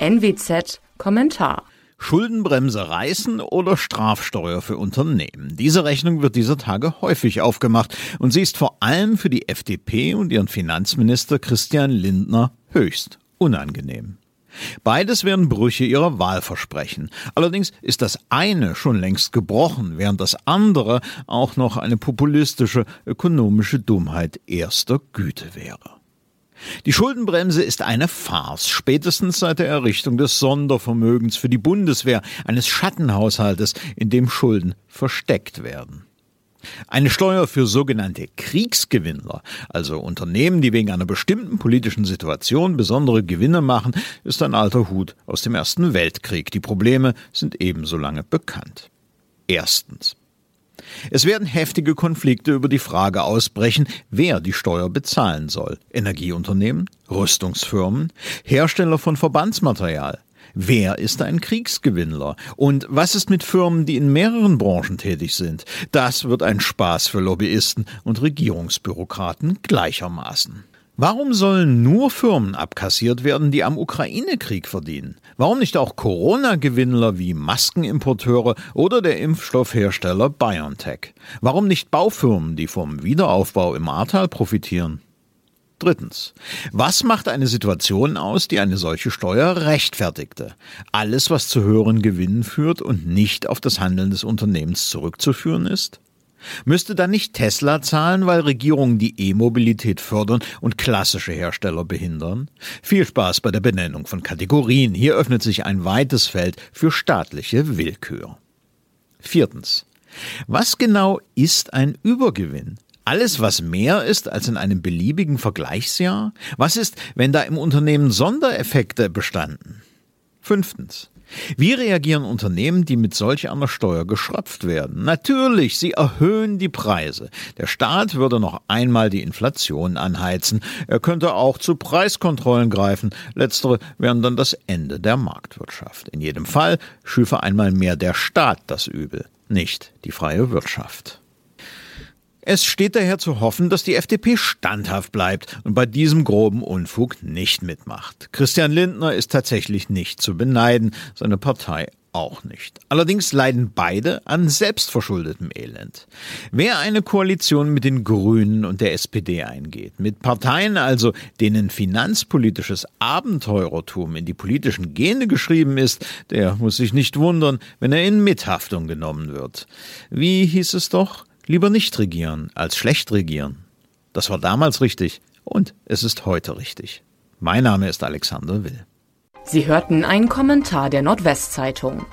NWZ Kommentar Schuldenbremse reißen oder Strafsteuer für Unternehmen. Diese Rechnung wird dieser Tage häufig aufgemacht und sie ist vor allem für die FDP und ihren Finanzminister Christian Lindner höchst unangenehm. Beides wären Brüche ihrer Wahlversprechen. Allerdings ist das eine schon längst gebrochen, während das andere auch noch eine populistische ökonomische Dummheit erster Güte wäre. Die Schuldenbremse ist eine Farce, spätestens seit der Errichtung des Sondervermögens für die Bundeswehr, eines Schattenhaushaltes, in dem Schulden versteckt werden. Eine Steuer für sogenannte Kriegsgewinnler, also Unternehmen, die wegen einer bestimmten politischen Situation besondere Gewinne machen, ist ein alter Hut aus dem Ersten Weltkrieg. Die Probleme sind ebenso lange bekannt. Erstens. Es werden heftige Konflikte über die Frage ausbrechen, wer die Steuer bezahlen soll. Energieunternehmen, Rüstungsfirmen, Hersteller von Verbandsmaterial. Wer ist ein Kriegsgewinnler? Und was ist mit Firmen, die in mehreren Branchen tätig sind? Das wird ein Spaß für Lobbyisten und Regierungsbürokraten gleichermaßen. Warum sollen nur Firmen abkassiert werden, die am Ukraine-Krieg verdienen? Warum nicht auch Corona-Gewinnler wie Maskenimporteure oder der Impfstoffhersteller BioNTech? Warum nicht Baufirmen, die vom Wiederaufbau im Ahrtal profitieren? Drittens. Was macht eine Situation aus, die eine solche Steuer rechtfertigte? Alles, was zu höheren Gewinnen führt und nicht auf das Handeln des Unternehmens zurückzuführen ist? Müsste dann nicht Tesla zahlen, weil Regierungen die E-Mobilität fördern und klassische Hersteller behindern? Viel Spaß bei der Benennung von Kategorien. Hier öffnet sich ein weites Feld für staatliche Willkür. Viertens. Was genau ist ein Übergewinn? Alles, was mehr ist als in einem beliebigen Vergleichsjahr? Was ist, wenn da im Unternehmen Sondereffekte bestanden? Fünftens. Wie reagieren Unternehmen, die mit solch einer Steuer geschröpft werden? Natürlich, sie erhöhen die Preise. Der Staat würde noch einmal die Inflation anheizen. Er könnte auch zu Preiskontrollen greifen. Letztere wären dann das Ende der Marktwirtschaft. In jedem Fall schüfe einmal mehr der Staat das Übel, nicht die freie Wirtschaft. Es steht daher zu hoffen, dass die FDP standhaft bleibt und bei diesem groben Unfug nicht mitmacht. Christian Lindner ist tatsächlich nicht zu beneiden, seine Partei auch nicht. Allerdings leiden beide an selbstverschuldetem Elend. Wer eine Koalition mit den Grünen und der SPD eingeht, mit Parteien also, denen finanzpolitisches Abenteurertum in die politischen Gene geschrieben ist, der muss sich nicht wundern, wenn er in Mithaftung genommen wird. Wie hieß es doch? Lieber nicht regieren als schlecht regieren. Das war damals richtig und es ist heute richtig. Mein Name ist Alexander Will. Sie hörten einen Kommentar der Nordwestzeitung.